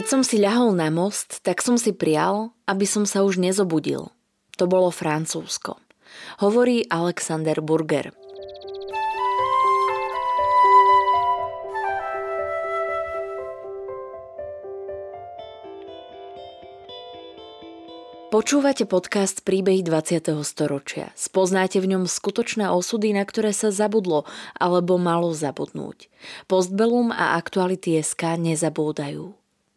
Keď som si ľahol na most, tak som si prial, aby som sa už nezobudil. To bolo Francúzsko. Hovorí Alexander Burger. Počúvate podcast Príbehy 20. storočia. Spoznáte v ňom skutočné osudy, na ktoré sa zabudlo alebo malo zabudnúť. Postbellum a aktuality SK nezabúdajú.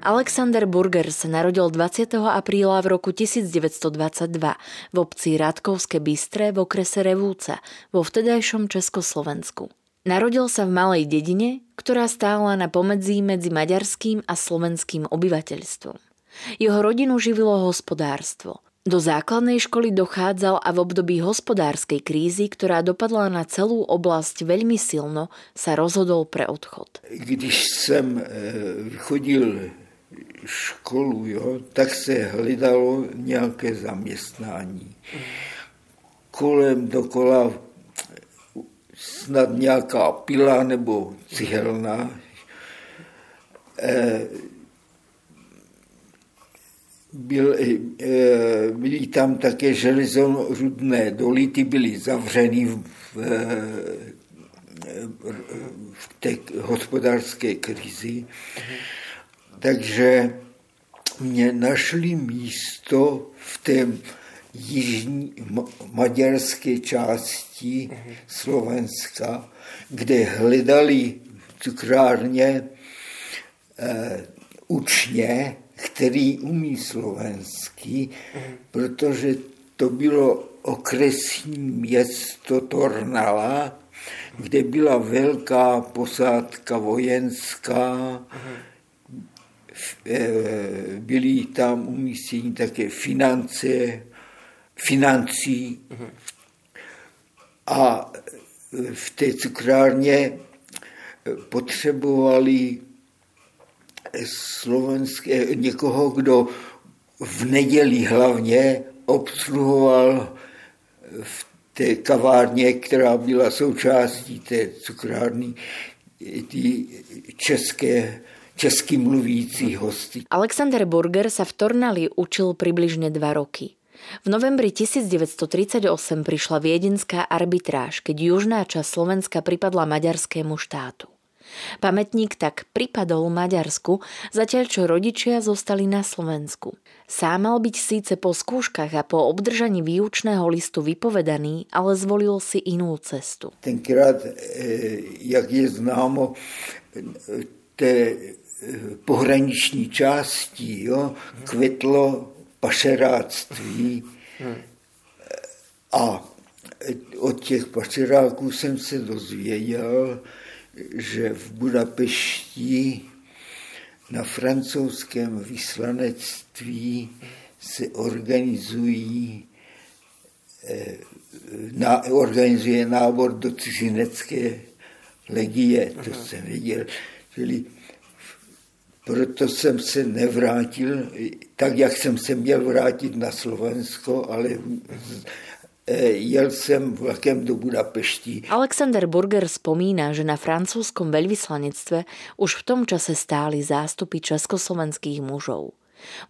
Alexander Burger sa narodil 20. apríla v roku 1922 v obci Radkovské Bystre v okrese Revúca vo vtedajšom Československu. Narodil sa v malej dedine, ktorá stála na pomedzí medzi maďarským a slovenským obyvateľstvom. Jeho rodinu živilo hospodárstvo. Do základnej školy dochádzal a v období hospodárskej krízy, ktorá dopadla na celú oblasť veľmi silno, sa rozhodol pre odchod. Když jsem eh, chodil školu, jo, tak se hledalo nějaké zaměstnání. Kolem dokola snad nějaká pila nebo cihelna. E, byl, e, byly tam také železorudné doly, ty byly zavřeny v, v, v té hospodářské krizi. Mm-hmm takže mě našli místo v té jižní maďarské části Slovenska, kde hledali cukrárně eh, učně, který umí slovensky, protože to bylo okresní město Tornala, kde byla velká posádka vojenská, Eh, byly tam umístění také finance, financí. A v té cukrárně potřebovali slovenské, někoho, kdo v neděli hlavně obsluhoval v té kavárně, která byla součástí té cukrárny, ty české česky mluvící hosty. Alexander Burger sa v Tornali učil približne dva roky. V novembri 1938 prišla viedenská arbitráž, keď južná časť Slovenska pripadla maďarskému štátu. Pamätník tak pripadol Maďarsku, zatiaľ čo rodičia zostali na Slovensku. Sám mal byť síce po skúškach a po obdržaní výučného listu vypovedaný, ale zvolil si inú cestu. Tenkrát, eh, jak je známo, té pohraniční části jo, kvetlo pašeráctví. A od těch pašeráků jsem se dozvěděl, že v Budapešti na francouzském vyslanectví se organizují eh, na, organizuje nábor do cizinecké legie, to jsem věděl. Čili proto jsem se nevrátil tak, jak jsem se měl vrátit na Slovensko, ale e, jel jsem vlakem do Budapešti. Alexander Burger spomína, že na francúzskom veľvyslanectve už v tom čase stáli zástupy československých mužov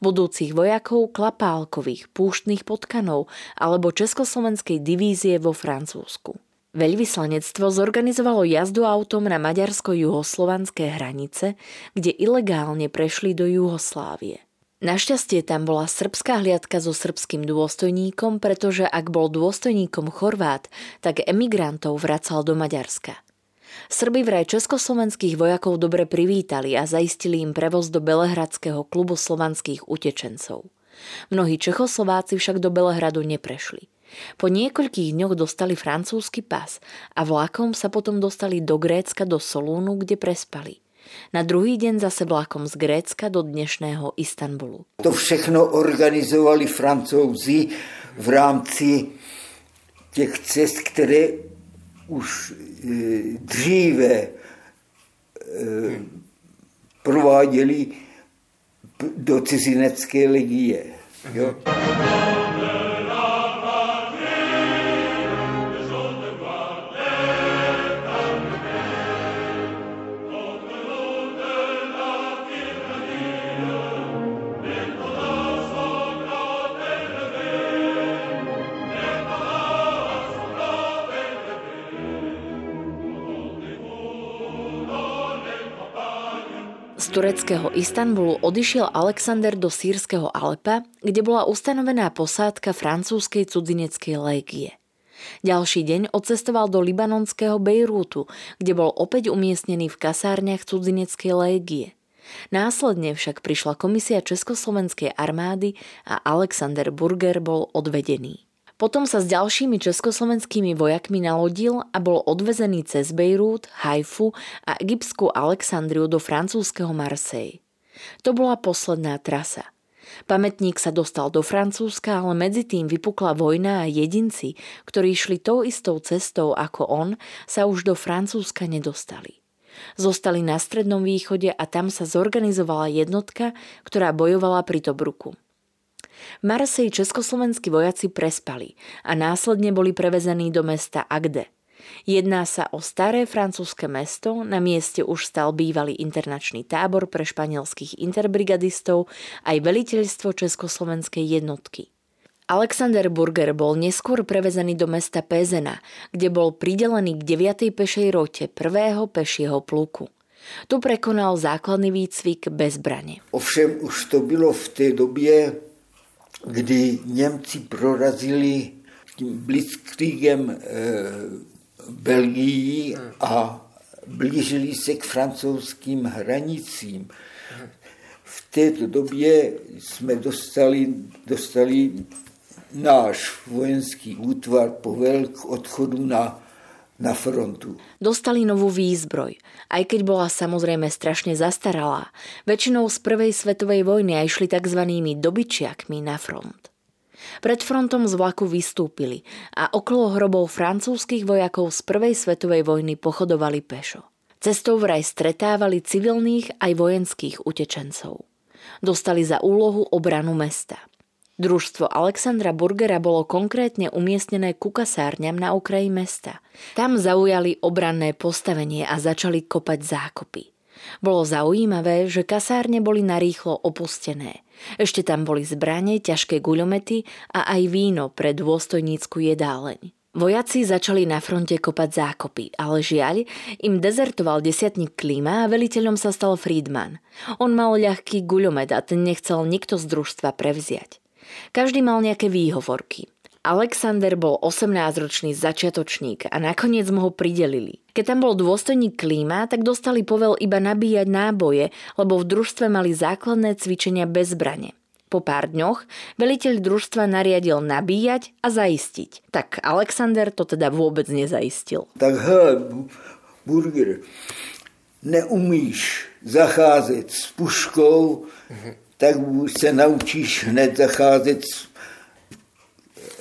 budúcich vojakov klapálkových, púštnych potkanov alebo československej divízie vo Francúzsku. Veľvyslanectvo zorganizovalo jazdu autom na maďarsko-juhoslovanské hranice, kde ilegálne prešli do Juhoslávie. Našťastie tam bola srbská hliadka so srbským dôstojníkom, pretože ak bol dôstojníkom Chorvát, tak emigrantov vracal do Maďarska. Srby vraj československých vojakov dobre privítali a zaistili im prevoz do Belehradského klubu slovanských utečencov. Mnohí Čechoslováci však do Belehradu neprešli. Po niekoľkých dňoch dostali francúzsky pas a vlakom sa potom dostali do Grécka do Solúnu, kde prespali. Na druhý deň zase vlakom z Grécka do dnešného Istanbulu. To všechno organizovali francouzi v rámci těch cest, které už e, dříve e, prováděli do cizinecké legie. Jo? Tureckého Istanbulu odišiel Alexander do sírskeho Alepa, kde bola ustanovená posádka francúzskej cudzineckej légie. Ďalší deň odcestoval do libanonského Bejrútu, kde bol opäť umiestnený v kasárniach cudzineckej légie. Následne však prišla komisia Československej armády a Alexander Burger bol odvedený. Potom sa s ďalšími československými vojakmi nalodil a bol odvezený cez Bejrút, Haifu a egyptskú Alexandriu do francúzského Marseille. To bola posledná trasa. Pamätník sa dostal do Francúzska, ale medzi tým vypukla vojna a jedinci, ktorí išli tou istou cestou ako on, sa už do Francúzska nedostali. Zostali na Strednom východe a tam sa zorganizovala jednotka, ktorá bojovala pri Tobruku. V Marseji československí vojaci prespali a následne boli prevezení do mesta Agde. Jedná sa o staré francúzske mesto, na mieste už stal bývalý internačný tábor pre španielských interbrigadistov aj veliteľstvo československej jednotky. Alexander Burger bol neskôr prevezený do mesta Pezena, kde bol pridelený k 9. pešej rote 1. pešieho pluku. Tu prekonal základný výcvik bez zbrane. Ovšem už to bylo v té době kdy Němci prorazili tím blitzkriegem e, Belgii a blížili se k francouzským hranicím. V této době jsme dostali, dostali náš vojenský útvar povel k odchodu na na frontu. Dostali novú výzbroj, aj keď bola samozrejme strašne zastaralá. Väčšinou z prvej svetovej vojny a išli tzv. dobyčiakmi na front. Pred frontom z vlaku vystúpili a okolo hrobov francúzskych vojakov z prvej svetovej vojny pochodovali pešo. Cestou vraj stretávali civilných aj vojenských utečencov. Dostali za úlohu obranu mesta. Družstvo Alexandra Burgera bolo konkrétne umiestnené ku kasárňam na okraji mesta. Tam zaujali obranné postavenie a začali kopať zákopy. Bolo zaujímavé, že kasárne boli narýchlo opustené. Ešte tam boli zbranie, ťažké guľomety a aj víno pre dôstojnícku jedáleň. Vojaci začali na fronte kopať zákopy, ale žiaľ, im dezertoval desiatník Klima a veliteľom sa stal Friedman. On mal ľahký guľomet a ten nechcel nikto z družstva prevziať. Každý mal nejaké výhovorky. Alexander bol 18-ročný začiatočník a nakoniec mu ho pridelili. Keď tam bol dôstojník klíma, tak dostali povel iba nabíjať náboje, lebo v družstve mali základné cvičenia bez zbrane. Po pár dňoch veliteľ družstva nariadil nabíjať a zaistiť. Tak Alexander to teda vôbec nezaistil. Tak hele, Burger, neumíš zacházet s puškou, tak se naučíš hned zacházet s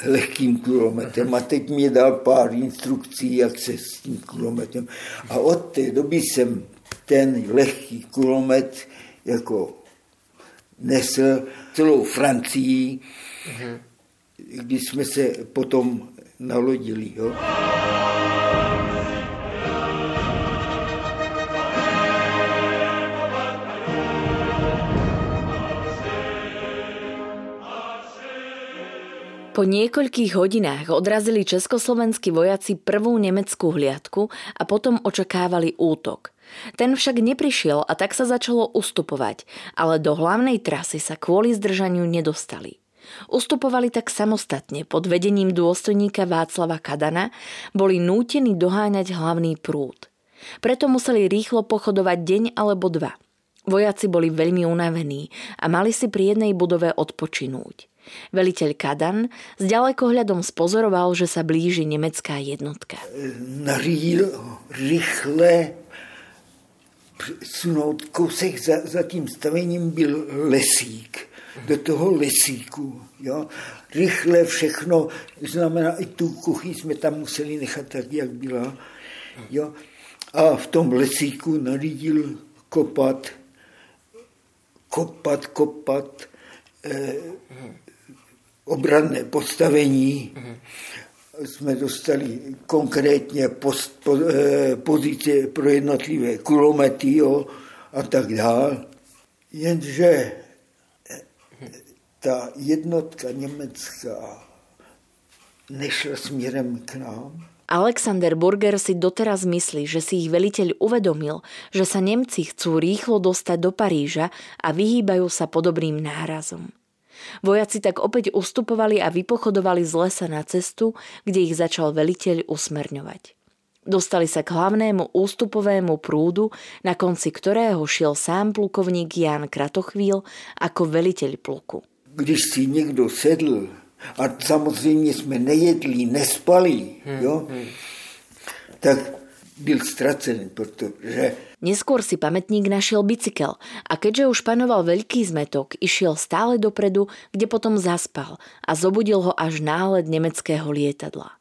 lehkým kulometem. A teď mi dal pár instrukcí, jak se s tím kulometem. A od té doby jsem ten lehký kulomet jako nesl celou Francii, mm-hmm. když jsme se potom nalodili. Jo. Po niekoľkých hodinách odrazili československí vojaci prvú nemeckú hliadku a potom očakávali útok. Ten však neprišiel a tak sa začalo ustupovať, ale do hlavnej trasy sa kvôli zdržaniu nedostali. Ustupovali tak samostatne pod vedením dôstojníka Václava Kadana, boli nútení doháňať hlavný prúd. Preto museli rýchlo pochodovať deň alebo dva – Vojaci boli veľmi unavení a mali si pri jednej budove odpočinúť. Veliteľ Kadan s ďalekohľadom spozoroval, že sa blíži nemecká jednotka. Nařídil rychle sunout kousek za, za tím stavením byl lesík. Do toho lesíku. Jo? Rychle všechno, znamená i tu kuchyň jsme tam museli nechat tak, jak byla. Jo? A v tom lesíku nařídil kopat, kopat, kopat, eh, obranné postavení. Jsme dostali konkrétně post, po, eh, pozice pro jednotlivé kulomety jo, a tak dále. Jenže ta jednotka německá nešla směrem k nám. Alexander Burger si doteraz myslí, že si ich veliteľ uvedomil, že sa Nemci chcú rýchlo dostať do Paríža a vyhýbajú sa podobným nárazom. Vojaci tak opäť ustupovali a vypochodovali z lesa na cestu, kde ich začal veliteľ usmerňovať. Dostali sa k hlavnému ústupovému prúdu, na konci ktorého šiel sám plukovník Jan Kratochvíl ako veliteľ pluku. Když si někdo sedl, a samozřejmě jsme nejedli, nespali, hmm, jo, hmm. tak byl ztracený, protože Neskôr si pamätník našiel bicykel a keďže už panoval veľký zmetok, išiel stále dopredu, kde potom zaspal a zobudil ho až náhled nemeckého lietadla.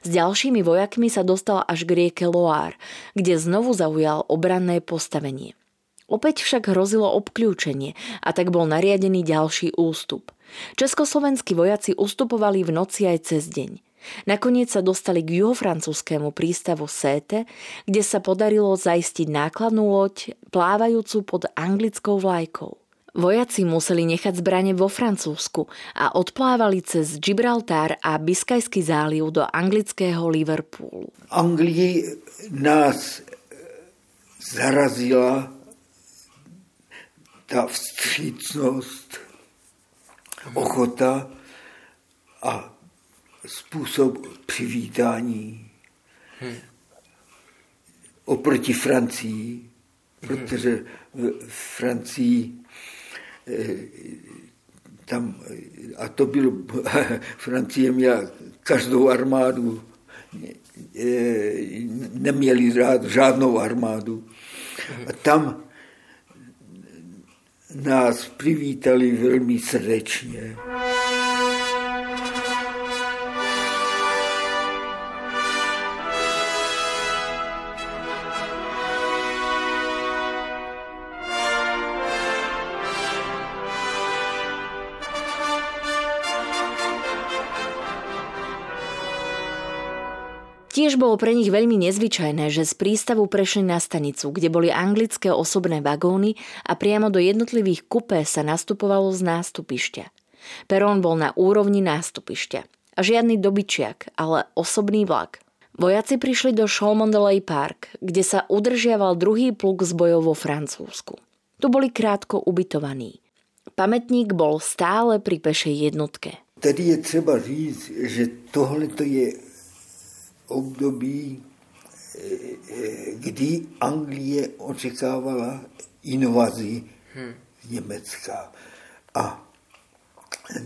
S ďalšími vojakmi sa dostal až k rieke Loire, kde znovu zaujal obranné postavenie. Opäť však hrozilo obklúčenie a tak bol nariadený ďalší ústup. Československí vojaci ustupovali v noci aj cez deň. Nakoniec sa dostali k juhofrancúzskému prístavu Séte, kde sa podarilo zaistiť nákladnú loď plávajúcu pod anglickou vlajkou. Vojaci museli nechať zbranie vo Francúzsku a odplávali cez Gibraltar a Biskajský záliv do anglického Liverpoolu. Anglii nás zarazila tá vstřícnosť, ochota a způsob přivítání hmm. oproti Francii, protože v Francii eh, tam, a to bylo, Francie měla každou armádu, eh, neměli rád žádnou armádu. A tam nás přivítali velmi srdečně. Tiež bolo pre nich veľmi nezvyčajné, že z prístavu prešli na stanicu, kde boli anglické osobné vagóny a priamo do jednotlivých kupé sa nastupovalo z nástupišťa. Perón bol na úrovni nástupišťa. A žiadny dobyčiak, ale osobný vlak. Vojaci prišli do Cholmondeley Park, kde sa udržiaval druhý pluk z bojov vo Francúzsku. Tu boli krátko ubytovaní. Pamätník bol stále pri pešej jednotke. Tady je třeba říct, že tohle je období, eh, kdy Anglie očekávala invazi hmm. Německa. A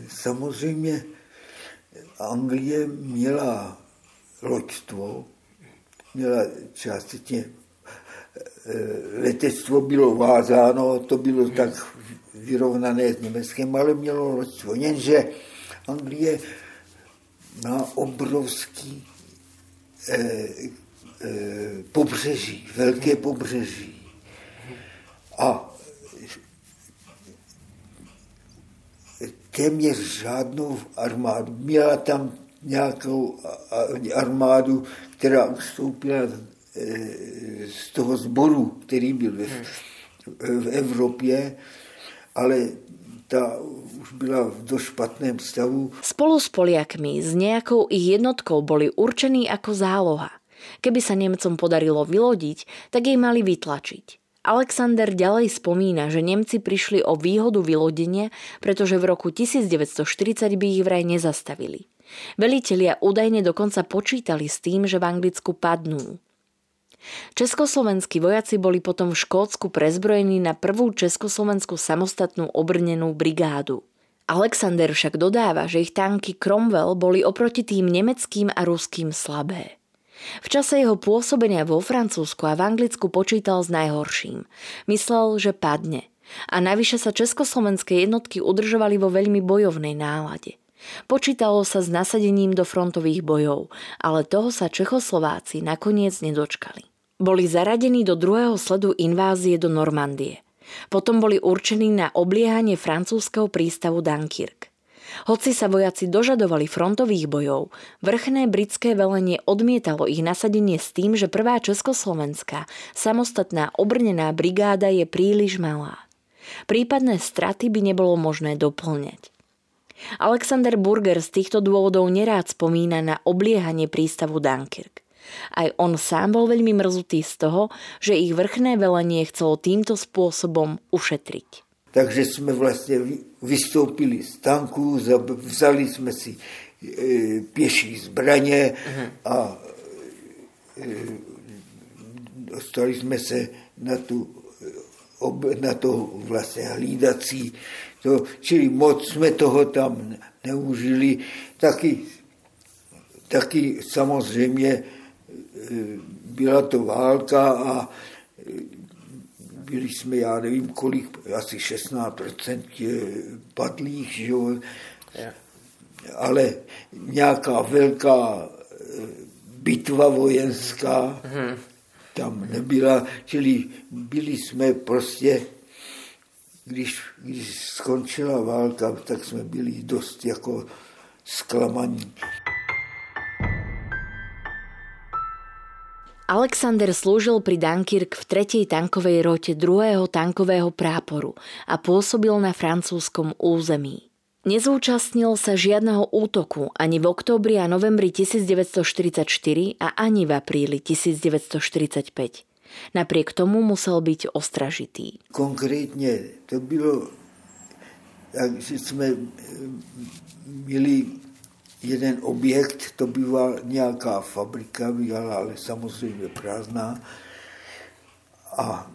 samozřejmě Anglie měla loďstvo, měla částečně eh, letectvo bylo vázáno, to bylo hmm. tak vyrovnané s Německem, ale mělo loďstvo. Jenže Anglie má obrovský pobřeží, velké pobřeží. A téměř žádnou armádu. Měla tam nějakou armádu, která ustoupila eh, z toho sboru, který byl v, v Evropě, ale ta už byla v dosť špatném stavu. Spolu s Poliakmi s nejakou ich jednotkou boli určení ako záloha. Keby sa Nemcom podarilo vylodiť, tak jej mali vytlačiť. Alexander ďalej spomína, že Nemci prišli o výhodu vylodenia, pretože v roku 1940 by ich vraj nezastavili. Velitelia údajne dokonca počítali s tým, že v Anglicku padnú. Československí vojaci boli potom v Škótsku prezbrojení na prvú československú samostatnú obrnenú brigádu. Alexander však dodáva, že ich tanky Cromwell boli oproti tým nemeckým a ruským slabé. V čase jeho pôsobenia vo Francúzsku a v Anglicku počítal s najhorším. Myslel, že padne. A navyše sa československé jednotky udržovali vo veľmi bojovnej nálade. Počítalo sa s nasadením do frontových bojov, ale toho sa Čechoslováci nakoniec nedočkali. Boli zaradení do druhého sledu invázie do Normandie. Potom boli určení na obliehanie francúzského prístavu Dunkirk. Hoci sa vojaci dožadovali frontových bojov, vrchné britské velenie odmietalo ich nasadenie s tým, že prvá Československá samostatná obrnená brigáda je príliš malá. Prípadné straty by nebolo možné doplňať. Alexander Burger z týchto dôvodov nerád spomína na obliehanie prístavu Dunkirk. Aj on sám bol veľmi mrzutý z toho, že ich vrchné velenie chcelo týmto spôsobom ušetriť. Takže jsme vlastně vystoupili z tanku, vzali jsme si e, pěší zbraně a e, dostali jsme se na, tu, na to vlastně hlídací. To, čili moc jsme toho tam neužili. Taky, taky samozřejmě e, byla to válka a byli jsme, já nevím kolik, asi 16% padlých, že jo? ale nějaká velká bitva vojenská mm-hmm. tam nebyla, čili byli jsme prostě, když, když skončila válka, tak jsme byli dost jako zklamaní. Alexander slúžil pri Dunkirk v 3. tankovej rote 2. tankového práporu a pôsobil na francúzskom území. Nezúčastnil sa žiadneho útoku ani v októbri a novembri 1944 a ani v apríli 1945. Napriek tomu musel byť ostražitý. Konkrétne to bylo, že sme měli jeden objekt, to bývá nějaká fabrika, byla ale samozřejmě prázdná a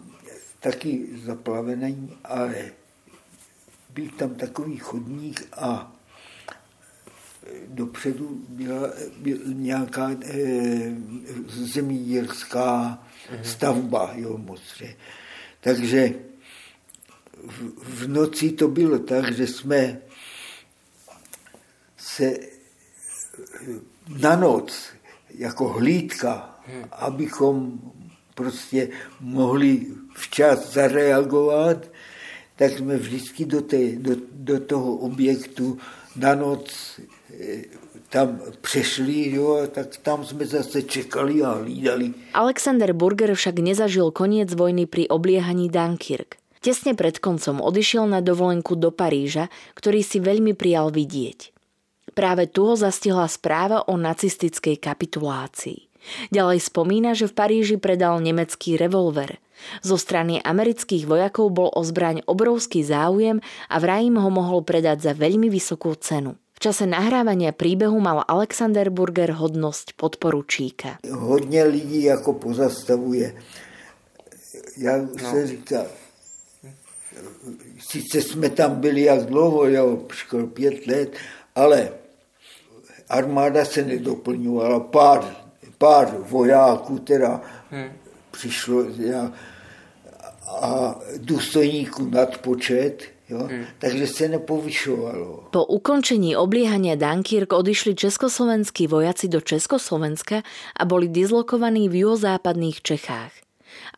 taky zaplavený, ale byl tam takový chodník a dopředu byla, byla nějaká e, zemědělská mm-hmm. stavba, jo, mostře. Takže v, v noci to bylo tak, že jsme se na noc jako hlídka, hmm. abychom prostě mohli včas zareagovat, tak jsme vždycky do, té, do, do toho objektu na noc eh, tam přešli, jo, tak tam jsme zase čekali a hlídali. Alexander Burger však nezažil koniec vojny pri obliehaní Dunkirk. Tesne pred koncom odišiel na dovolenku do Paríža, ktorý si veľmi prijal vidieť. Práve tu ho zastihla správa o nacistickej kapitulácii. Ďalej spomína, že v Paríži predal nemecký revolver. Zo strany amerických vojakov bol o zbraň obrovský záujem a vraj im ho mohol predať za veľmi vysokú cenu. V čase nahrávania príbehu mal Alexander Burger hodnosť podporučíka. Hodně lidí jako pozastavuje. Já no. se říká, sice jsme tam byli jak dlouho, jo, pět let, ale armáda se nedoplňovala, pár, pár vojáků teda hmm. přišlo a důstojníků nad počet, Jo? Hmm. Takže se nepovyšovalo. Po ukončení obliehania Dunkirk odišli československí vojaci do Československa a boli dislokovaní v juhozápadných Čechách.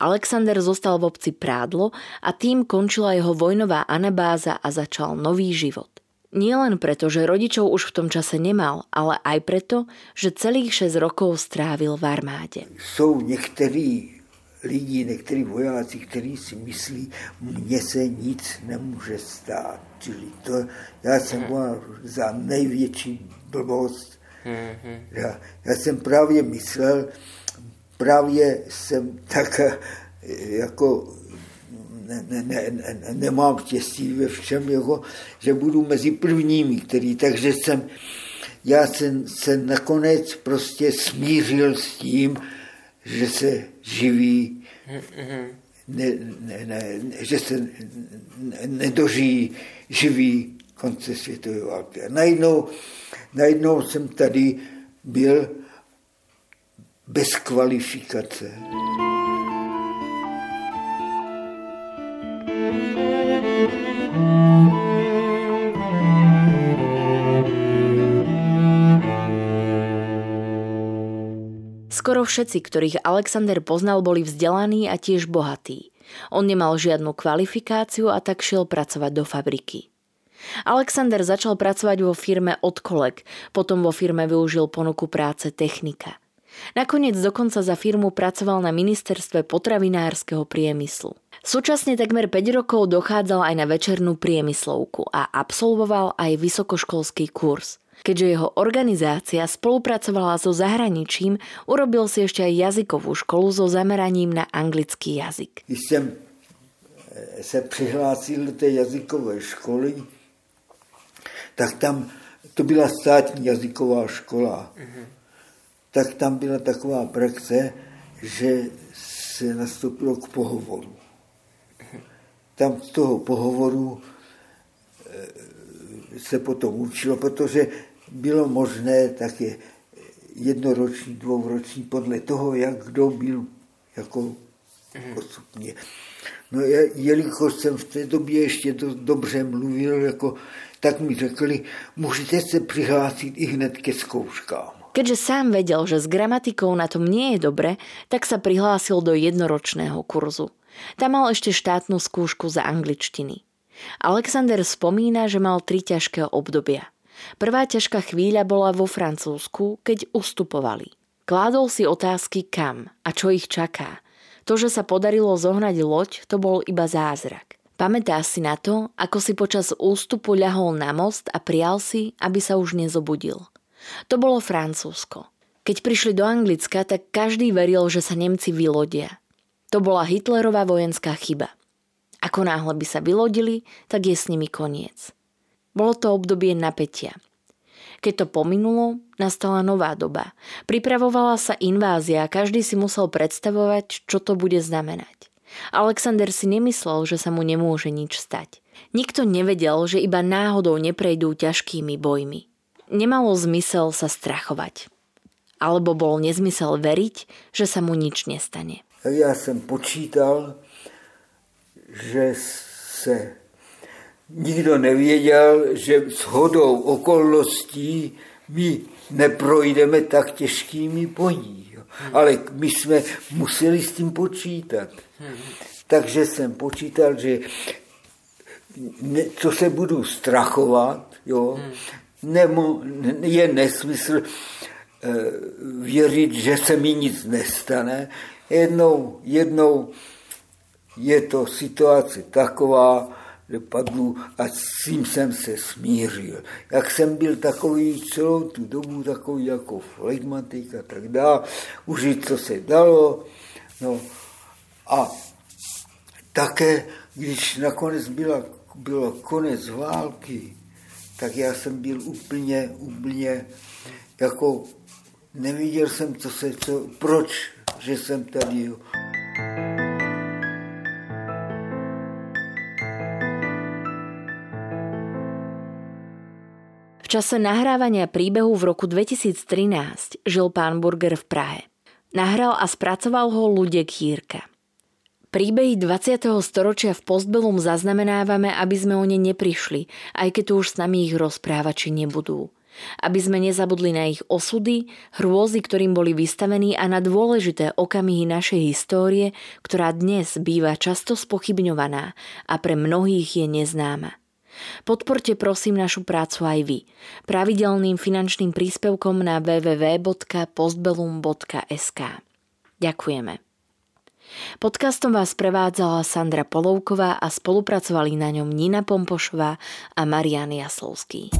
Alexander zostal v obci Prádlo a tým končila jeho vojnová anabáza a začal nový život. Nie len preto, že rodičov už v tom čase nemal, ale aj preto, že celých 6 rokov strávil v armáde. Jsou některý lidi, někteří vojáci, kteří si myslí, mně se nic nemůže stát. Čili to, já jsem byl za největší blbost. Já, já jsem právě myslel, právě jsem tak jako ne, ne, ne, nemám štěstí ve všem, jako, že budu mezi prvními, který, takže jsem, já jsem se nakonec prostě smířil s tím, že se živí, ne, ne, ne, že se nedožijí živí konce světové války. A najednou, najednou jsem tady byl bez kvalifikace. Skoro všetci, ktorých Alexander poznal, boli vzdelaní a tiež bohatí. On nemal žiadnu kvalifikáciu a tak šiel pracovať do fabriky. Alexander začal pracovať vo firme od koleg, potom vo firme využil ponuku práce technika. Nakoniec dokonca za firmu pracoval na ministerstve potravinárskeho priemyslu. Súčasne takmer 5 rokov dochádzal aj na večernú priemyslovku a absolvoval aj vysokoškolský kurz. Keďže jeho organizácia spolupracovala so zahraničím, urobil si ešte aj jazykovú školu so zameraním na anglický jazyk. Když jsem eh, se přihlásil do té jazykové školy, tak tam, to byla státní jazyková škola, mm-hmm. tak tam byla taková praxe, že se nastoupilo k pohovoru. Mhm. Tam z toho pohovoru eh, se potom učilo, protože bylo možné také jednoroční, dvouroční, podle toho, jak kdo byl jako postupně. No jelikož jsem v té době ještě to dobře mluvil, jako, tak mi řekli, můžete se přihlásit i hned ke zkouškám. Keďže sám vedel, že s gramatikou na tom nie je dobre, tak sa prihlásil do jednoročného kurzu. Tam mal ešte štátnu skúšku za angličtiny. Alexander spomína, že mal tri ťažké obdobia – Prvá ťažká chvíľa bola vo Francúzsku, keď ustupovali. Kládol si otázky kam a čo ich čaká. To, že sa podarilo zohnať loď, to bol iba zázrak. Pamätá si na to, ako si počas ústupu ľahol na most a prial si, aby sa už nezobudil. To bolo Francúzsko. Keď prišli do Anglicka, tak každý veril, že sa Nemci vylodia. To bola Hitlerová vojenská chyba. Ako náhle by sa vylodili, tak je s nimi koniec. Bolo to obdobie napätia. Keď to pominulo, nastala nová doba. Pripravovala sa invázia a každý si musel predstavovať, čo to bude znamenať. Alexander si nemyslel, že sa mu nemôže nič stať. Nikto nevedel, že iba náhodou neprejdú ťažkými bojmi. Nemalo zmysel sa strachovať. Alebo bol nezmysel veriť, že sa mu nič nestane. Ja som počítal, že se nikdo nevěděl, že s hodou okolností my neprojdeme tak těžkými bojí. Ale my jsme museli s tím počítat. Takže jsem počítal, že ne, co se budu strachovat, jo, nemo, je nesmysl e, věřit, že se mi nic nestane. Jednou, jednou je to situace taková, padnu a s tím jsem se smířil. Jak jsem byl takový celou tu dobu, takový jako flegmatik a tak dále, užít, co se dalo. No a také, když nakonec byla, bylo konec války, tak já jsem byl úplně, úplně jako neviděl jsem, co se, co, proč, že jsem tady. Jo. Čase nahrávania príbehu v roku 2013 žil pán Burger v Prahe. Nahral a spracoval ho Ludek Hírka. Príbehy 20. storočia v Postbelum zaznamenávame, aby sme o ne neprišli, aj keď tu už s nami ich rozprávači nebudú. Aby sme nezabudli na ich osudy, hrôzy, ktorým boli vystavení a na dôležité okamihy našej histórie, ktorá dnes býva často spochybňovaná a pre mnohých je neznáma. Podporte prosím našu prácu aj vy. Pravidelným finančným príspevkom na www.postbellum.sk. Ďakujeme. Podcastom vás prevádzala Sandra Polovková a spolupracovali na ňom Nina Pompošová a Marian Jaslovský.